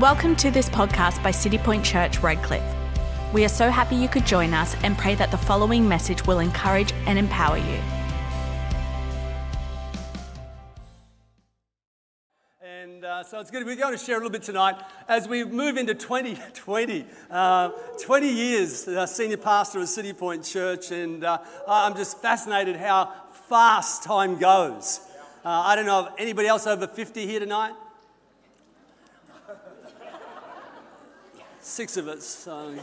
Welcome to this podcast by City Point Church, Redcliffe. We are so happy you could join us and pray that the following message will encourage and empower you. And uh, so it's good. I want to share a little bit tonight as we move into 2020. Uh, 20 years, uh, senior pastor of City Point Church, and uh, I'm just fascinated how fast time goes. Uh, I don't know if anybody else over 50 here tonight? Six of us, so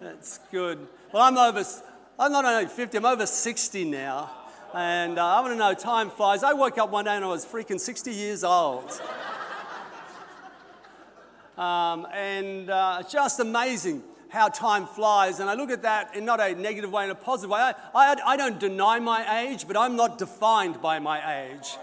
that's good. Well, I'm over, I'm not only 50, I'm over 60 now. And uh, I want to know, time flies. I woke up one day and I was freaking 60 years old. um, and uh, it's just amazing how time flies. And I look at that in not a negative way, in a positive way. I, I, I don't deny my age, but I'm not defined by my age.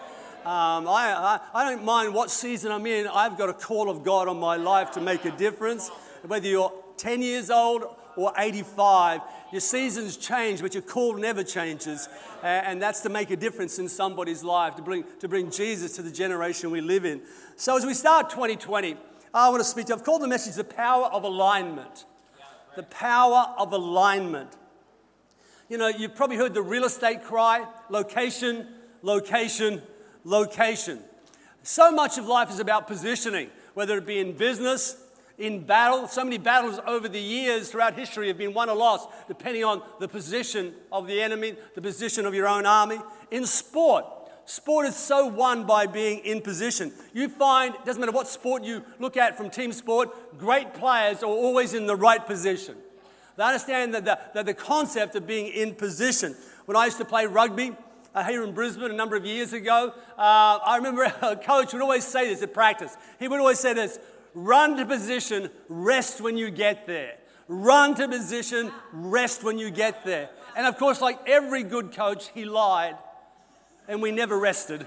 Um, I, I, I, don't mind what season I'm in. I've got a call of God on my life to make a difference. Whether you're 10 years old or 85, your seasons change, but your call never changes. and that's to make a difference in somebody's life, to bring, to bring Jesus to the generation we live in. So as we start 2020, I want to speak to, I've called the message the power of alignment. The power of alignment. You know, you've probably heard the real estate cry location, location, location. So much of life is about positioning, whether it be in business, in battle. So many battles over the years throughout history have been won or lost, depending on the position of the enemy, the position of your own army. In sport, sport is so won by being in position. You find, it doesn't matter what sport you look at from team sport, great players are always in the right position. They understand that the, that the concept of being in position. When I used to play rugby, uh, here in Brisbane a number of years ago. Uh, I remember our coach would always say this at practice. He would always say this run to position, rest when you get there. Run to position, rest when you get there. And of course, like every good coach, he lied and we never rested.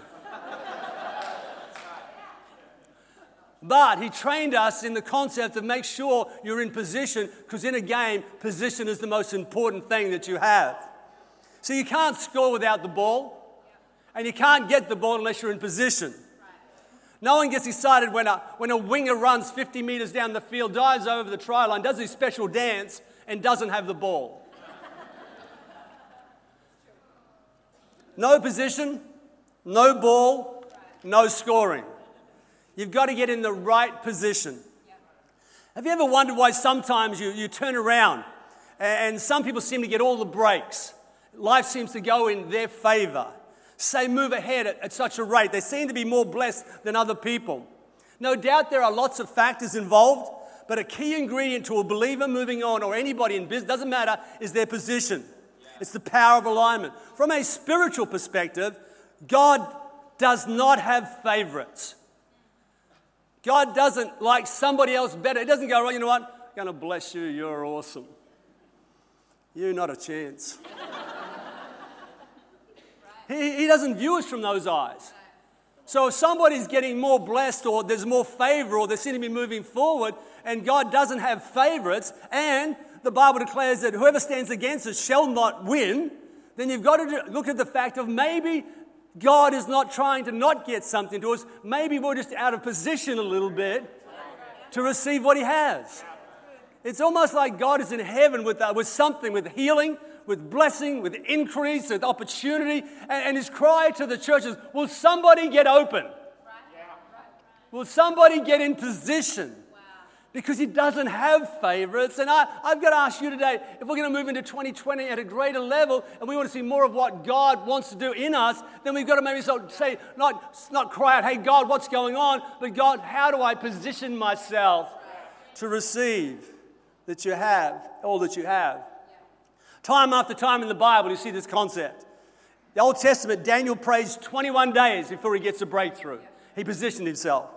But he trained us in the concept of make sure you're in position because in a game, position is the most important thing that you have. So you can't score without the ball, and you can't get the ball unless you're in position. No one gets excited when a, when a winger runs 50 meters down the field, dives over the try line, does his special dance, and doesn't have the ball. No position, no ball, no scoring. You've got to get in the right position. Have you ever wondered why sometimes you, you turn around and some people seem to get all the breaks? Life seems to go in their favor. Say, move ahead at, at such a rate. They seem to be more blessed than other people. No doubt there are lots of factors involved, but a key ingredient to a believer moving on or anybody in business, doesn't matter, is their position. It's the power of alignment. From a spiritual perspective, God does not have favorites. God doesn't like somebody else better. He doesn't go, well, you know what? I'm going to bless you. You're awesome. You're not a chance. He, he doesn't view us from those eyes. So if somebody's getting more blessed or there's more favor or they seem to be moving forward and God doesn't have favorites and the Bible declares that whoever stands against us shall not win, then you've got to look at the fact of maybe God is not trying to not get something to us. Maybe we're just out of position a little bit to receive what He has. It's almost like God is in heaven with, uh, with something, with healing, with blessing, with increase, with opportunity. And, and his cry to the church is Will somebody get open? Will somebody get in position? Because he doesn't have favorites. And I, I've got to ask you today if we're going to move into 2020 at a greater level and we want to see more of what God wants to do in us, then we've got to maybe sort of say, not, not cry out, hey, God, what's going on? But God, how do I position myself to receive that you have, all that you have? Time after time in the Bible, you see this concept. The Old Testament, Daniel prays 21 days before he gets a breakthrough. He positioned himself.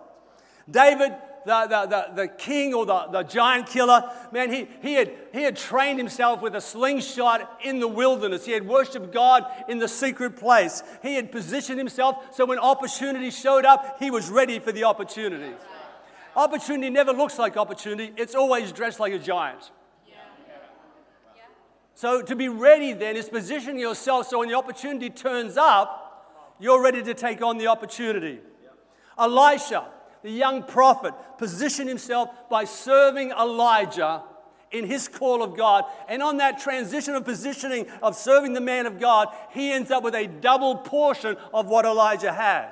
David, the, the, the, the, king or the, the giant killer, man, he, he, had, he had trained himself with a slingshot in the wilderness. He had worshiped God in the secret place. He had positioned himself so when opportunity showed up, he was ready for the opportunity. Opportunity never looks like opportunity, it's always dressed like a giant. So to be ready then is positioning yourself so when the opportunity turns up, you're ready to take on the opportunity. Elisha, the young prophet, positioned himself by serving Elijah in his call of God. And on that transition of positioning of serving the man of God, he ends up with a double portion of what Elijah had.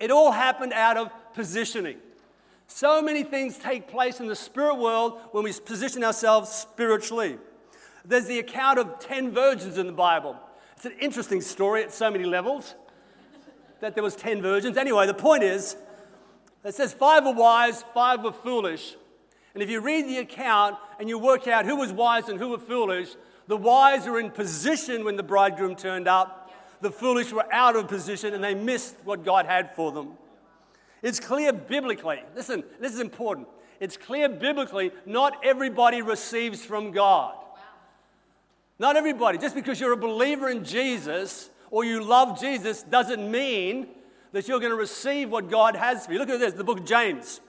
It all happened out of positioning. So many things take place in the spirit world when we position ourselves spiritually. There's the account of 10 virgins in the Bible. It's an interesting story at so many levels that there was 10 virgins. Anyway, the point is, it says five were wise, five were foolish. And if you read the account and you work out who was wise and who were foolish, the wise were in position when the bridegroom turned up. The foolish were out of position and they missed what God had for them. It's clear biblically, listen, this is important. It's clear biblically, not everybody receives from God. Not everybody. Just because you're a believer in Jesus or you love Jesus doesn't mean that you're going to receive what God has for you. Look at this the book of James,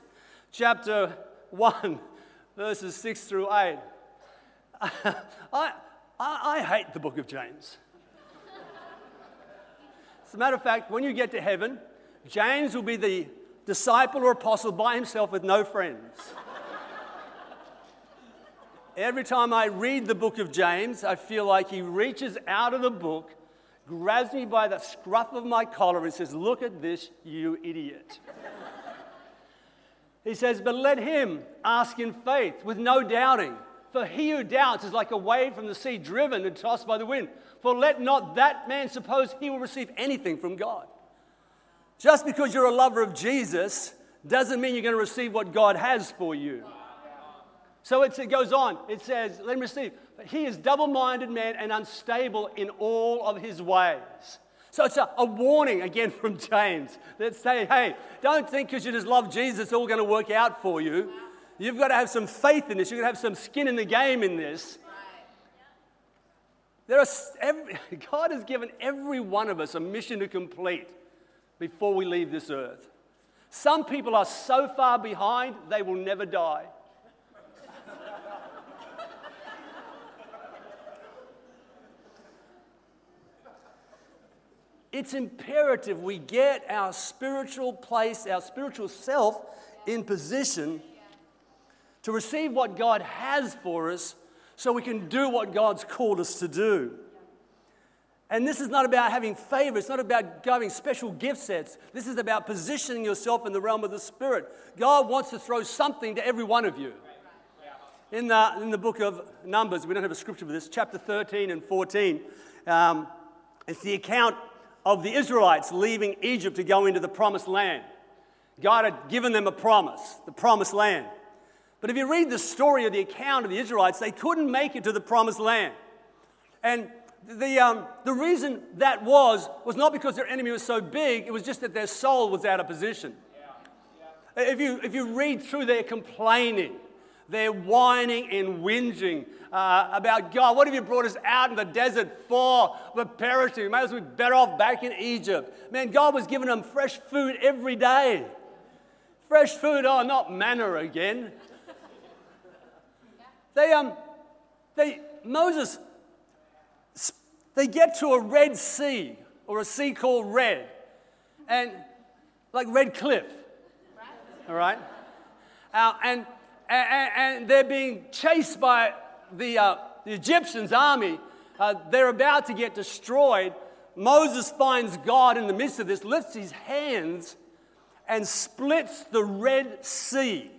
chapter 1, verses 6 through 8. I, I, I hate the book of James. As a matter of fact, when you get to heaven, James will be the disciple or apostle by himself with no friends. Every time I read the book of James, I feel like he reaches out of the book, grabs me by the scruff of my collar, and says, Look at this, you idiot. He says, But let him ask in faith with no doubting. For he who doubts is like a wave from the sea driven and tossed by the wind. For let not that man suppose he will receive anything from God. Just because you're a lover of Jesus doesn't mean you're going to receive what God has for you. So it goes on. It says, Let him receive. But He is double minded man and unstable in all of his ways. So it's a, a, warning again from James that say, hey, don't think because you just love Jesus, it's all going to work out for you. You've got to have some faith in this. You've got to have some skin in the game in this. There are every, God has given every one of us a mission to complete before we leave this earth. Some people are so far behind, they will never die. It's imperative we get our spiritual place, our spiritual self in position to receive what God has for us so we can do what God's called us to do. And this is not about having favor. It's not about having special gift sets. This is about positioning yourself in the realm of the Spirit. God wants to throw something to every one of you. In the, in the book of Numbers, we don't have a scripture for this, chapter 13 and 14, um, it's the account of the Israelites leaving Egypt to go into the promised land. God had given them a promise, the promised land. But if you read the story of the account of the Israelites, they couldn't make it to the promised land. And the, um, the reason that was, was not because their enemy was so big, it was just that their soul was out of position. Yeah. Yeah. If, you, if you read through their complaining, their whining and whinging uh, about God. What have you brought us out in the desert for? We're perishing. We might as well be better off back in Egypt. Man, God was giving them fresh food every day. Fresh food, oh, not manna again. They, um, they, Moses, they get to a Red Sea or a sea called Red, and like Red Cliff, all right? Uh, and and, and they're being chased by the, uh, the Egyptians' army. Uh, they're about to get destroyed. Moses finds God in the midst of this, lifts his hands, and splits the Red Sea.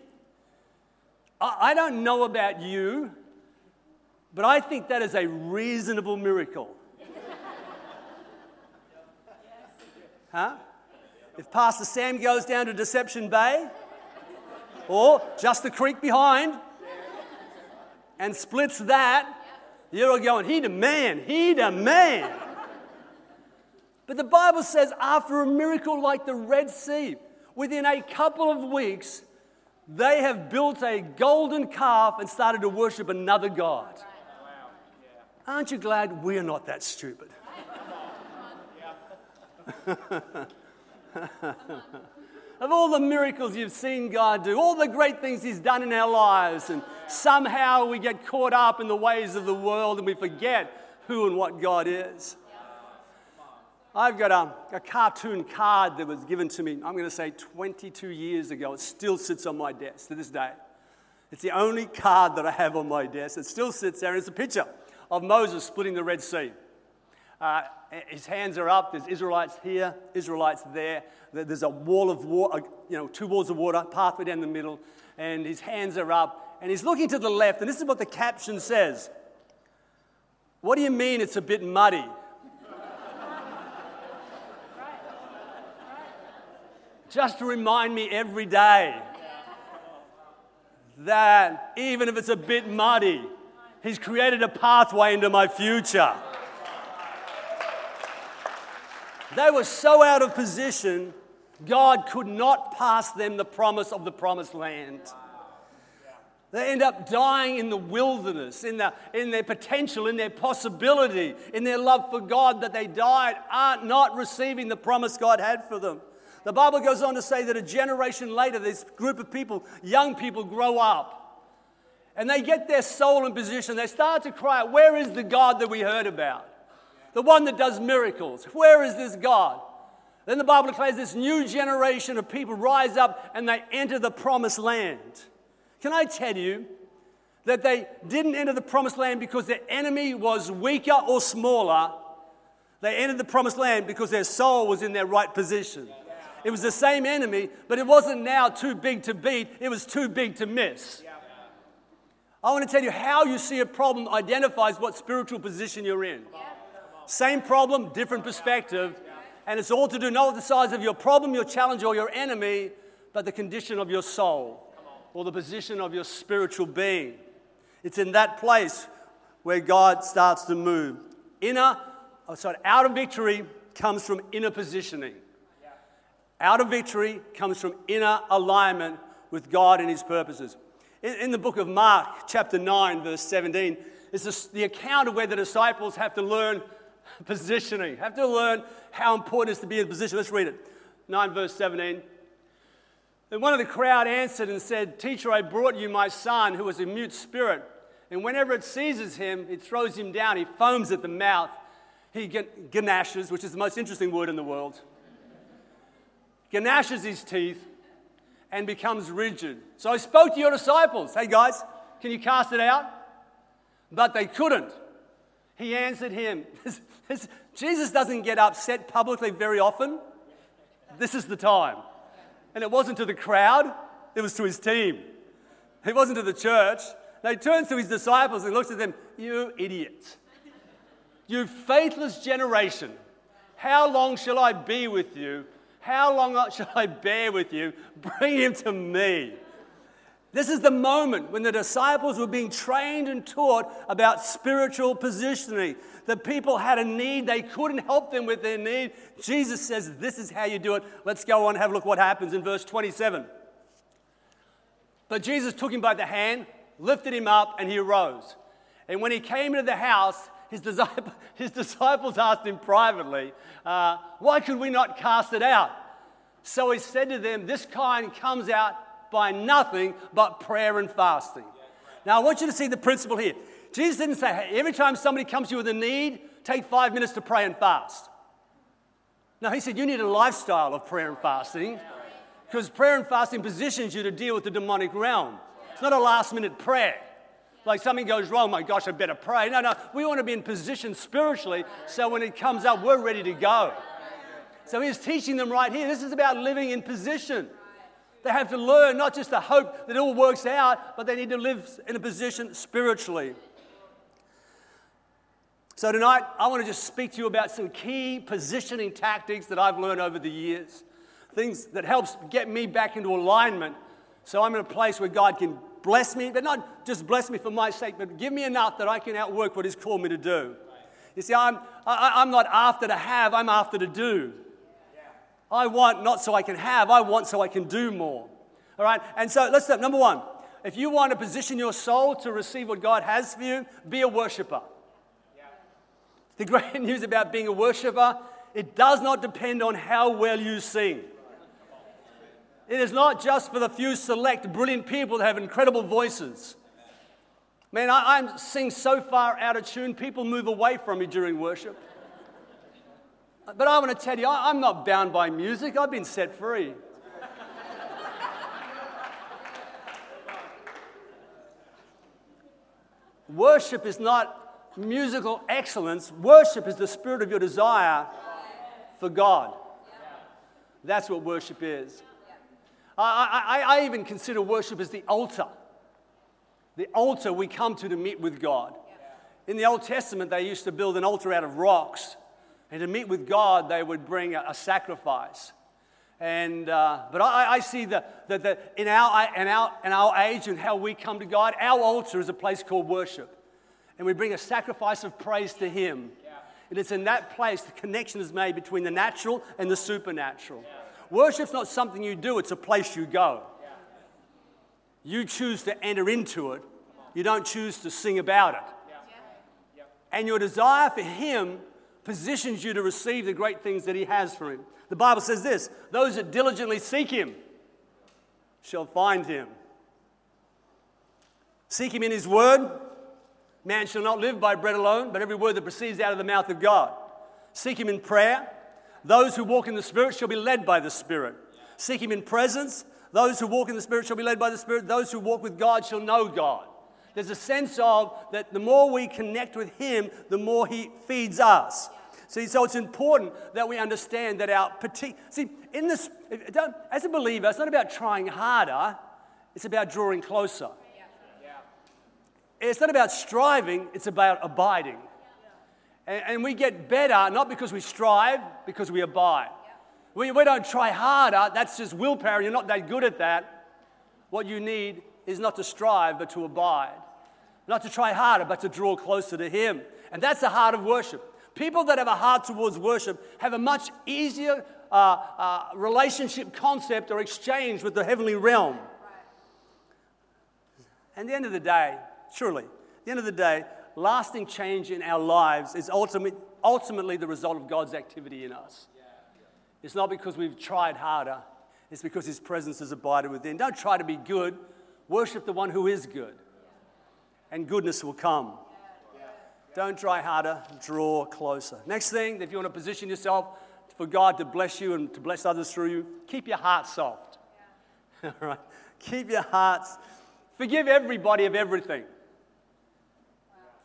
I, I don't know about you, but I think that is a reasonable miracle. Huh? If Pastor Sam goes down to Deception Bay, or just the creek behind and splits that, you're all going, he the man, he the man. But the Bible says, after a miracle like the Red Sea, within a couple of weeks, they have built a golden calf and started to worship another God. Aren't you glad we're not that stupid? of all the miracles you've seen God do, all the great things He's done in our lives, and somehow we get caught up in the ways of the world and we forget who and what God is. I've got a, a cartoon card that was given to me, I'm going to say 22 years ago. It still sits on my desk to this day. It's the only card that I have on my desk. It still sits there, it's a picture of Moses splitting the Red Sea. Uh, his hands are up. There's Israelites here, Israelites there. There's a wall of water, you know, two walls of water, pathway down the middle, and his hands are up. And he's looking to the left, and this is what the caption says What do you mean it's a bit muddy? Just to remind me every day that even if it's a bit muddy, He's created a pathway into my future. They were so out of position, God could not pass them the promise of the promised land. They end up dying in the wilderness, in, the, in their potential, in their possibility, in their love for God, that they died, aren't not receiving the promise God had for them. The Bible goes on to say that a generation later, this group of people, young people, grow up. And they get their soul in position. They start to cry out, Where is the God that we heard about? The one that does miracles. Where is this God? Then the Bible declares this new generation of people rise up and they enter the promised land. Can I tell you that they didn't enter the promised land because their enemy was weaker or smaller? They entered the promised land because their soul was in their right position. It was the same enemy, but it wasn't now too big to beat, it was too big to miss. I want to tell you how you see a problem identifies what spiritual position you're in. Same problem, different perspective. And it's all to do not with the size of your problem, your challenge, or your enemy, but the condition of your soul or the position of your spiritual being. It's in that place where God starts to move. Inner, oh, sorry, out of victory comes from inner positioning. Out of victory comes from inner alignment with God and His purposes. In, in the book of Mark, chapter 9, verse 17, is the account of where the disciples have to learn positioning. Have to learn how important it is to be in position. Let's read it. 9 verse 17. Then one of the crowd answered and said, Teacher, I brought you my son who is a mute spirit. And whenever it seizes him, it throws him down. He foams at the mouth. He gnashes, which is the most interesting word in the world. Gnashes his teeth and becomes rigid. So I spoke to your disciples. Hey guys, can you cast it out? But they couldn't. He answered him. Jesus doesn't get upset publicly very often. This is the time. And it wasn't to the crowd, it was to his team. It wasn't to the church. Now He turns to his disciples and looks at them, You idiots. You faithless generation. How long shall I be with you? How long shall I bear with you? Bring him to me. This is the moment when the disciples were being trained and taught about spiritual positioning. The people had a need, they couldn't help them with their need. Jesus says, This is how you do it. Let's go on and have a look what happens in verse 27. But Jesus took him by the hand, lifted him up, and he arose. And when he came into the house, his, disciples, his disciples asked him privately, uh, Why could we not cast it out? So he said to them, This kind comes out by nothing but prayer and fasting. Now, I want you to see the principle here. Jesus didn't say, hey, every time somebody comes to you with a need, take five minutes to pray and fast. No, he said, you need a lifestyle of prayer and fasting because prayer and fasting positions you to deal with the demonic realm. It's not a last minute prayer. Like something goes wrong, my gosh, I better pray. No, no, we want to be in position spiritually so when it comes up, we're ready to go. So he's teaching them right here. This is about living in position. They have to learn not just to hope that it all works out, but they need to live in a position spiritually. So, tonight, I want to just speak to you about some key positioning tactics that I've learned over the years. Things that helps get me back into alignment so I'm in a place where God can bless me, but not just bless me for my sake, but give me enough that I can outwork what He's called me to do. You see, I'm, I, I'm not after to have, I'm after to do. I want not so I can have, I want so I can do more. All right? And so let's step Number one, if you want to position your soul to receive what God has for you, be a worshiper. Yeah. The great news about being a worshiper, it does not depend on how well you sing. It is not just for the few select brilliant people that have incredible voices. Man, I, I sing so far out of tune, people move away from me during worship. But I want to tell you, I- I'm not bound by music, I've been set free. Worship is not musical excellence. Worship is the spirit of your desire for God. That's what worship is. I, I, I even consider worship as the altar. The altar we come to to meet with God. In the Old Testament, they used to build an altar out of rocks. And to meet with God, they would bring a, a sacrifice. And, uh, but I, I see that the, the, in, our, in, our, in our age and how we come to God, our altar is a place called worship. And we bring a sacrifice of praise to Him. Yeah. And it's in that place the connection is made between the natural and the supernatural. Yeah. Worship's not something you do, it's a place you go. Yeah. You choose to enter into it, you don't choose to sing about it. And your desire for Him positions you to receive the great things that He has for Him. The Bible says this those that diligently seek Him shall find Him. Seek Him in His Word. Man shall not live by bread alone, but every word that proceeds out of the mouth of God. Seek Him in prayer. Those who walk in the Spirit shall be led by the Spirit. Seek Him in presence. Those who walk in the Spirit shall be led by the Spirit. Those who walk with God shall know God. There's a sense of that the more we connect with Him, the more He feeds us. See, so it's important that we understand that our particular. See, in this, as a believer, it's not about trying harder, it's about drawing closer. It's not about striving, it's about abiding. And, and we get better not because we strive, because we abide. We, we don't try harder, that's just willpower, you're not that good at that. What you need is not to strive, but to abide. Not to try harder, but to draw closer to Him. And that's the heart of worship. People that have a heart towards worship have a much easier uh, uh, relationship concept or exchange with the heavenly realm. And the end of the day, at the end of the day, lasting change in our lives is ultimate, ultimately the result of God's activity in us. It's not because we've tried harder, it's because His presence has abided within. Don't try to be good, worship the one who is good, and goodness will come. Don't try harder, draw closer. Next thing, if you want to position yourself for God to bless you and to bless others through you, keep your heart soft. All right? Keep your hearts. Forgive everybody of everything.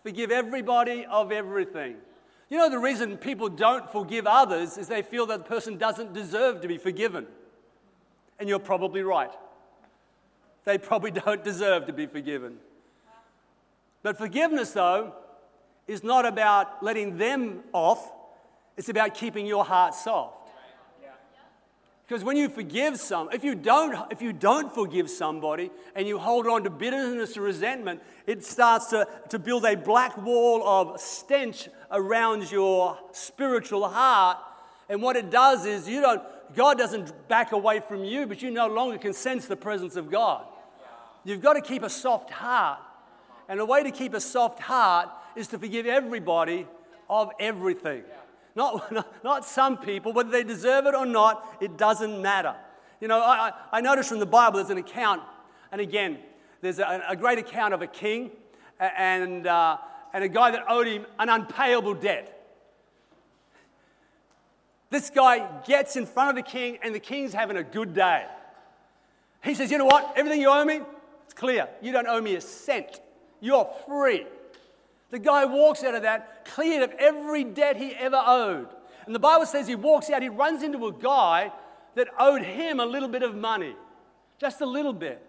Forgive everybody of everything. You know, the reason people don't forgive others is they feel that the person doesn't deserve to be forgiven. And you're probably right. They probably don't deserve to be forgiven. But forgiveness, though, is not about letting them off, it's about keeping your heart soft. Because when you forgive some, if you don't, if you don't forgive somebody and you hold on to bitterness or resentment, it starts to, to build a black wall of stench around your spiritual heart. And what it does is you don't, God doesn't back away from you, but you no longer can sense the presence of God. You've got to keep a soft heart. And the way to keep a soft heart is to forgive everybody of everything. Not, not, some people, whether they deserve it or not, it doesn't matter. You know, I, I noticed from the Bible there's an account, and again, there's a, a great account of a king and, uh, and a guy that owed him an unpayable debt. This guy gets in front of the king, and the king's having a good day. He says, You know what? Everything you owe me, clear. You don't owe me a cent. You're free. The guy walks out of that cleared of every debt he ever owed. And the Bible says he walks out, he runs into a guy that owed him a little bit of money, just a little bit.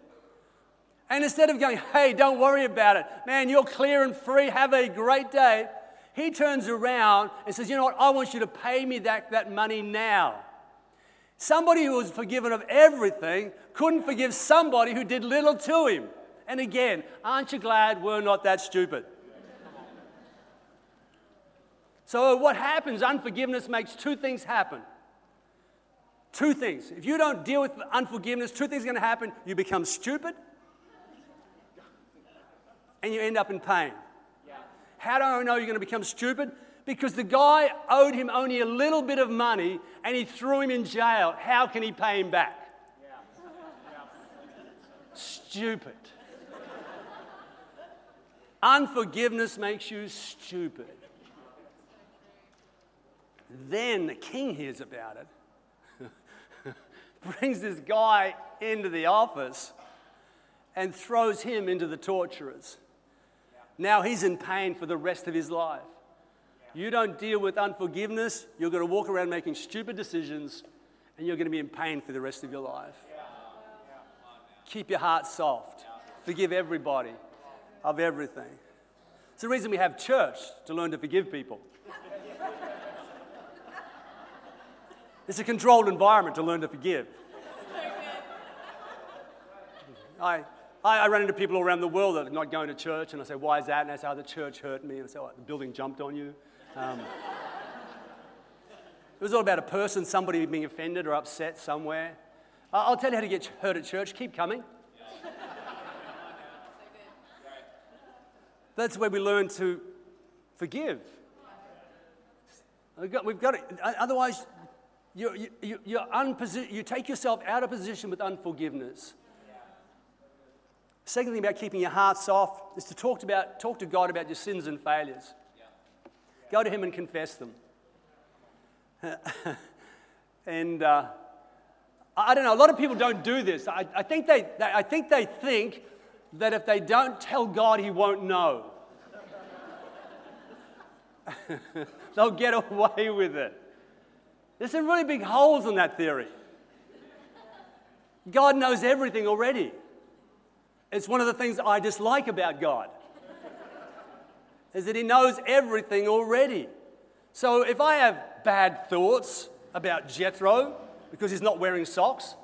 And instead of going, hey, don't worry about it, man, you're clear and free, have a great day, he turns around and says, you know what, I want you to pay me that, that money now. Somebody who was forgiven of everything couldn't forgive somebody who did little to him. And again, aren't you glad we're not that stupid? So, what happens, unforgiveness makes two things happen. Two things. If you don't deal with unforgiveness, two things are going to happen. You become stupid and you end up in pain. How do I know you're going to become stupid? Because the guy owed him only a little bit of money and he threw him in jail. How can he pay him back? Stupid. Unforgiveness makes you stupid. Then the king hears about it, brings this guy into the office, and throws him into the torturers. Now he's in pain for the rest of his life. You don't deal with unforgiveness, you're going to walk around making stupid decisions, and you're going to be in pain for the rest of your life. Keep your heart soft. Forgive everybody of everything. It's the reason we have church to learn to forgive people. It's a controlled environment to learn to forgive. I, I, run into people all around the world that are not going to church, and I say, Why is that? And they say, Oh, the church hurt me. And I say, oh, The building jumped on you. Um, it was all about a person, somebody being offended or upset somewhere. I'll tell you how to get hurt at church. Keep coming. That's where we learn to forgive. We've got, we've got it. Otherwise, you, you, you, unposi- you take yourself out of position with unforgiveness. Second thing about keeping your heart soft is to talk, about, talk to God about your sins and failures. Go to Him and confess them. and uh, I don't know, a lot of people don't do this. I, I, think they, they, I think they think that if they don't tell God, He won't know. They'll get away with it. There's some really big holes in that theory. God knows everything already. It's one of the things I dislike about God. Is that he knows everything already. So if I have bad thoughts about Jethro because he's not wearing socks,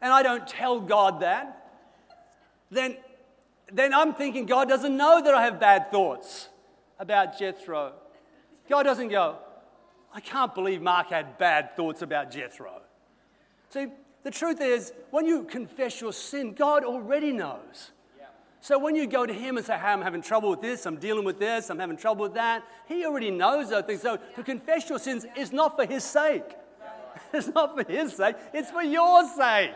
and I don't tell God that, then, then I'm thinking God doesn't know that I have bad thoughts about Jethro. God doesn't go, I can't believe Mark had bad thoughts about Jethro. See, the truth is, when you confess your sin, God already knows. So when you go to Him and say, Hey, I'm having trouble with this, I'm dealing with this, I'm having trouble with that, He already knows those things. So to confess your sins is not for His sake. It's not for His sake, it's for your sake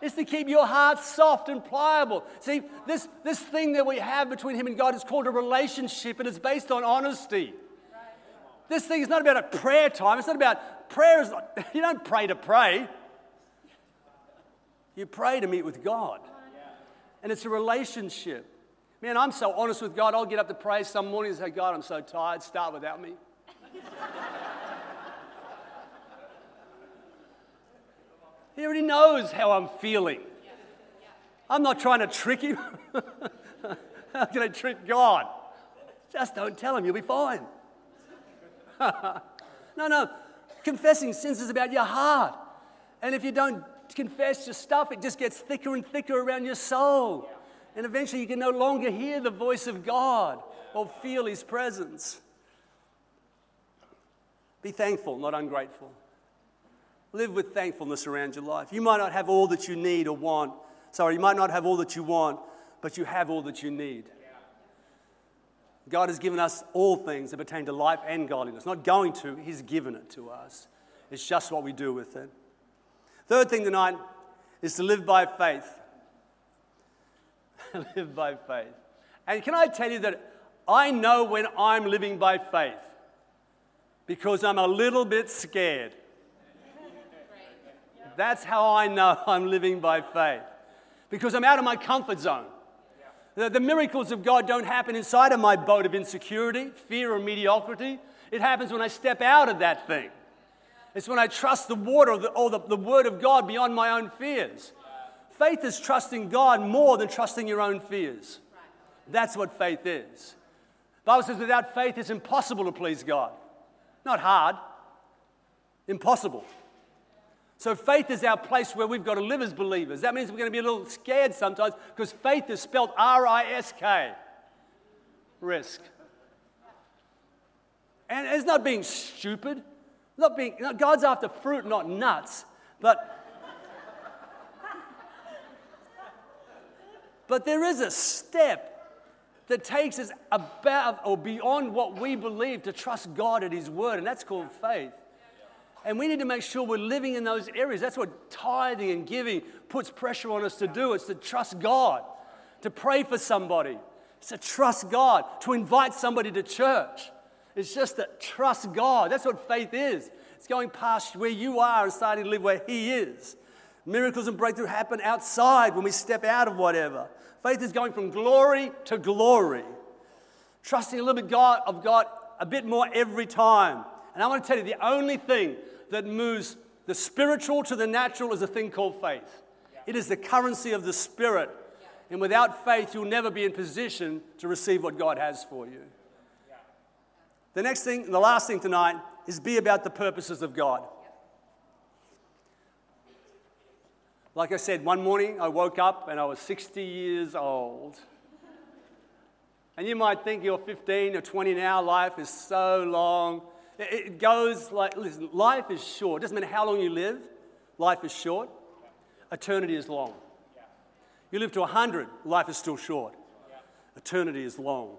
It's to keep your heart soft and pliable. See, this, this thing that we have between Him and God is called a relationship and it's based on honesty. This thing is not about a prayer time. It's not about prayer. Is you don't pray to pray. You pray to meet with God. And it's a relationship. Man, I'm so honest with God. I'll get up to pray some mornings and say, God, I'm so tired. Start without me. He already knows how I'm feeling. I'm not trying to trick him. how can I trick God? Just don't tell him, you'll be fine. no, no. Confessing sins is about your heart. And if you don't confess your stuff, it just gets thicker and thicker around your soul. And eventually you can no longer hear the voice of God or feel his presence. Be thankful, not ungrateful. Live with thankfulness around your life. You might not have all that you need or want. Sorry, you might not have all that you want, but you have all that you need. God has given us all things that pertain to life and godliness. Not going to, He's given it to us. It's just what we do with it. Third thing tonight is to live by faith. live by faith. And can I tell you that I know when I'm living by faith because I'm a little bit scared. That's how I know I'm living by faith. Because I'm out of my comfort zone. The, the, miracles of God don't happen inside of my boat of insecurity, fear, or mediocrity. It happens when I step out of that thing. It's when I trust the water or the, or the, the word of God beyond my own fears. Faith is trusting God more than trusting your own fears. That's what faith is. The Bible says without faith it's impossible to please God. Not hard, impossible. So faith is our place where we've got to live as believers. That means we're going to be a little scared sometimes because faith is spelled R I S K. Risk. And it's not being stupid. Not being, God's after fruit, not nuts. But, but there is a step that takes us above or beyond what we believe to trust God at His word, and that's called faith. And we need to make sure we're living in those areas. That's what tithing and giving puts pressure on us to do. It's to trust God, to pray for somebody, It's to trust God, to invite somebody to church. It's just that trust God. That's what faith is. It's going past where you are and starting to live where He is. Miracles and breakthrough happen outside when we step out of whatever. Faith is going from glory to glory. Trusting a little bit God, of God a bit more every time. And I want to tell you the only thing that moves the spiritual to the natural is a thing called faith. It is the currency of the Spirit. And without faith, you'll never be in position to receive what God has for you. The next thing, the last thing tonight, is be about the purposes of God. Like I said, one morning I woke up and I was 60 years old. And you might think you're 15 or 20 now, life is so long. It goes like, listen, life is short. It doesn't matter how long you live, life is short. Eternity is long. You live to 100, life is still short. Eternity is long.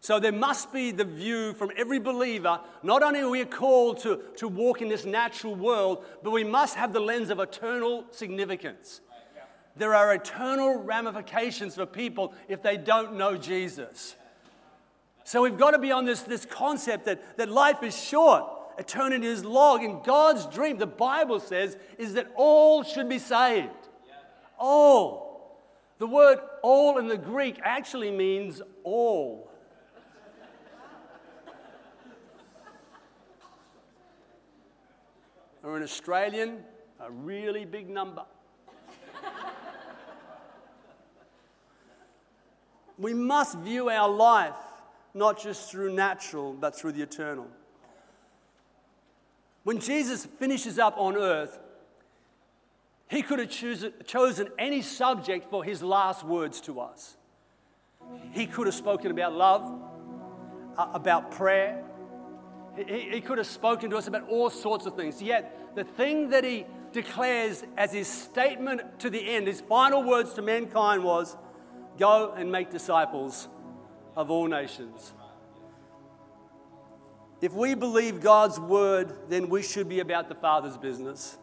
So there must be the view from every believer, not only are we called to, to walk in this natural world, but we must have the lens of eternal significance. There are eternal ramifications for people if they don't know Jesus. So we've got to be on this, this concept that, that life is short, eternity is long, and God's dream, the Bible says, is that all should be saved. All. The word all in the Greek actually means all. Or an Australian, a really big number. we must view our life not just through natural, but through the eternal. When Jesus finishes up on earth, he could have chosen any subject for his last words to us. He could have spoken about love, uh, about prayer, he, he could have spoken to us about all sorts of things. Yet, the thing that he declares as his statement to the end, his final words to mankind was go and make disciples of all nations. If we believe God's word, then we should be about the Father's business.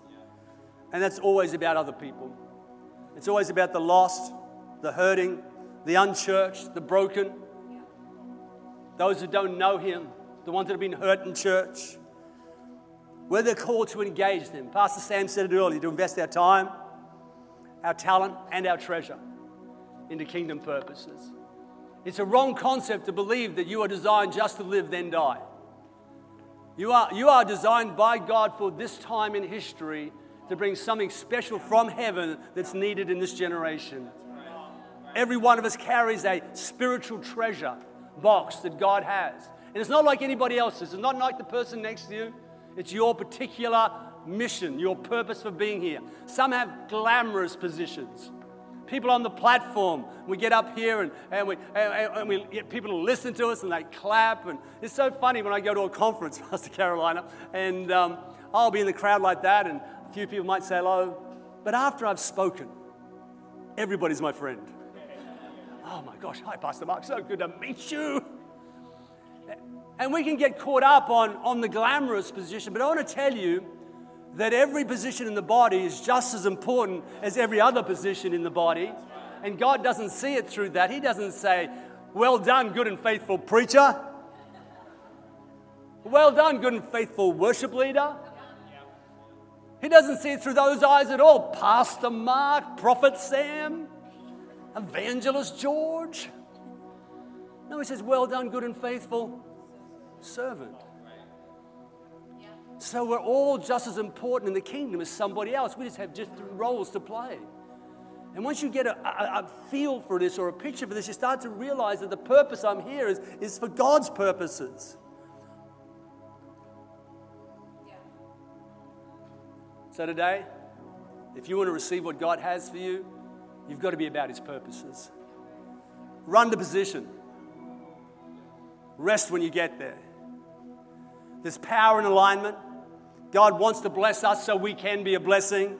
And that's always about other people. It's always about the lost, the hurting, the unchurched, the broken, those who don't know Him the ones that have been hurt in church. We're called to engage them. Pastor Sam said it earlier to invest our time, our talent, and our treasure into kingdom purposes. It's a wrong concept to believe that you are designed just to live, then die. You are, you are designed by God for this time in history to bring something special from heaven that's needed in this generation. Every one of us carries a spiritual treasure box that God has. And it's not like anybody else's, it's not like the person next to you. It's your particular mission, your purpose for being here. Some have glamorous positions. People on the platform, we get up here and, and, we, and, and we get people to listen to us and they clap. And it's so funny when I go to a conference, Pastor Carolina, and um, I'll be in the crowd like that, and a few people might say hello. But after I've spoken, everybody's my friend. Oh my gosh, hi, Pastor Mark, so good to meet you. And we can get caught up on, on the glamorous position, but I want to tell you that every position in the body is just as important as every other position in the body. And God doesn't see it through that. He doesn't say, Well done, good and faithful preacher. Well done, good and faithful worship leader. He doesn't see it through those eyes at all. Pastor Mark, Prophet Sam, Evangelist George. No, he says, Well done, good and faithful servant. So we're all just as important in the kingdom as somebody else. We just have different roles to play. And once you get a, a, a, feel for this or a picture for this, you start to realize that the purpose I'm here is, is for God's purposes. So today, if you want to receive what God has for you, you've got to be about His purposes. Run to position. Rest when you get there. There's power in alignment. God wants to bless us so we can be a blessing.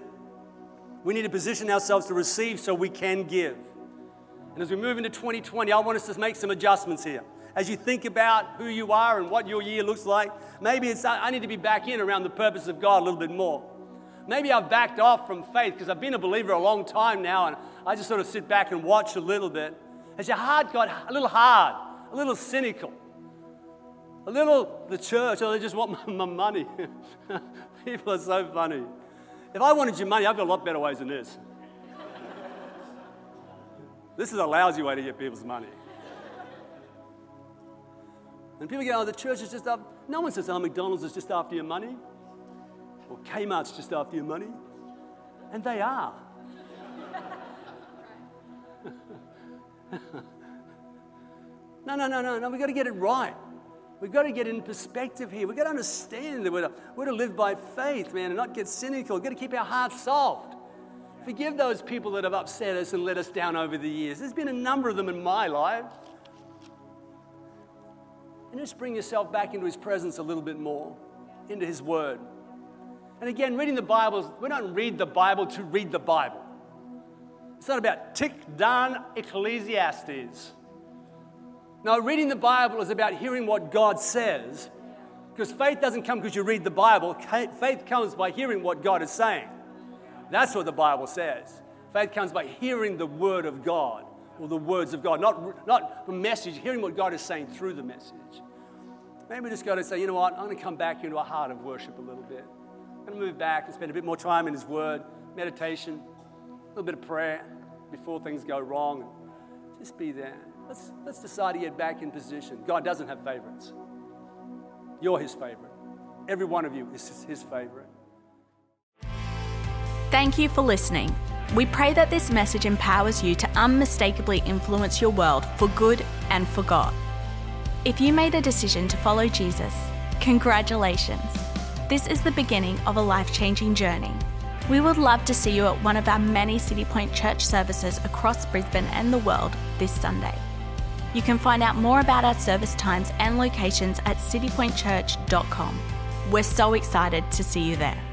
We need to position ourselves to receive so we can give. And as we move into 2020, I want us to make some adjustments here. As you think about who you are and what your year looks like, maybe it's I need to be back in around the purpose of God a little bit more. Maybe I've backed off from faith because I've been a believer a long time now and I just sort of sit back and watch a little bit. Has your heart got a little hard, a little cynical? A little, the church, oh, they just want my, money. People are so funny. If I wanted your money, I've got a lot better ways than this. this is a lousy way to get people's money. And people go, oh, the church is just up. No one says, oh, McDonald's is just after your money. Or Kmart's just after your money. And they are. no, no, no, no, no. We've got to get it right. We've got to get in perspective here. We've got to understand that we're to, we're to live by faith, man, and not get cynical. We've got to keep our hearts soft. Forgive those people that have upset us and let us down over the years. There's been a number of them in my life. And just bring yourself back into His presence a little bit more, into His Word. And again, reading the Bible, we don't read the Bible to read the Bible. It's not about tick done Ecclesiastes. No, reading the Bible is about hearing what God says. Because faith doesn't come because you read the Bible, faith comes by hearing what God is saying. That's what the Bible says. Faith comes by hearing the Word of God or the words of God, not, not the message, hearing what God is saying through the message. Maybe just go to say, you know what, I'm going to come back into a heart of worship a little bit. I'm going to move back and spend a bit more time in His Word, meditation, a little bit of prayer before things go wrong. Just be there. Let's, let's decide to get back in position. God doesn't have favorites. You're his favorite. Every one of you is his favorite. Thank you for listening. We pray that this message empowers you to unmistakably influence your world for good and for God. If you made a decision to follow Jesus, congratulations. This is the beginning of a life changing journey. We would love to see you at one of our many Citipointe church services across Brisbane and the world this Sunday. You can find out more about our service times and locations at citipointechurch.com. We're so excited to see you there.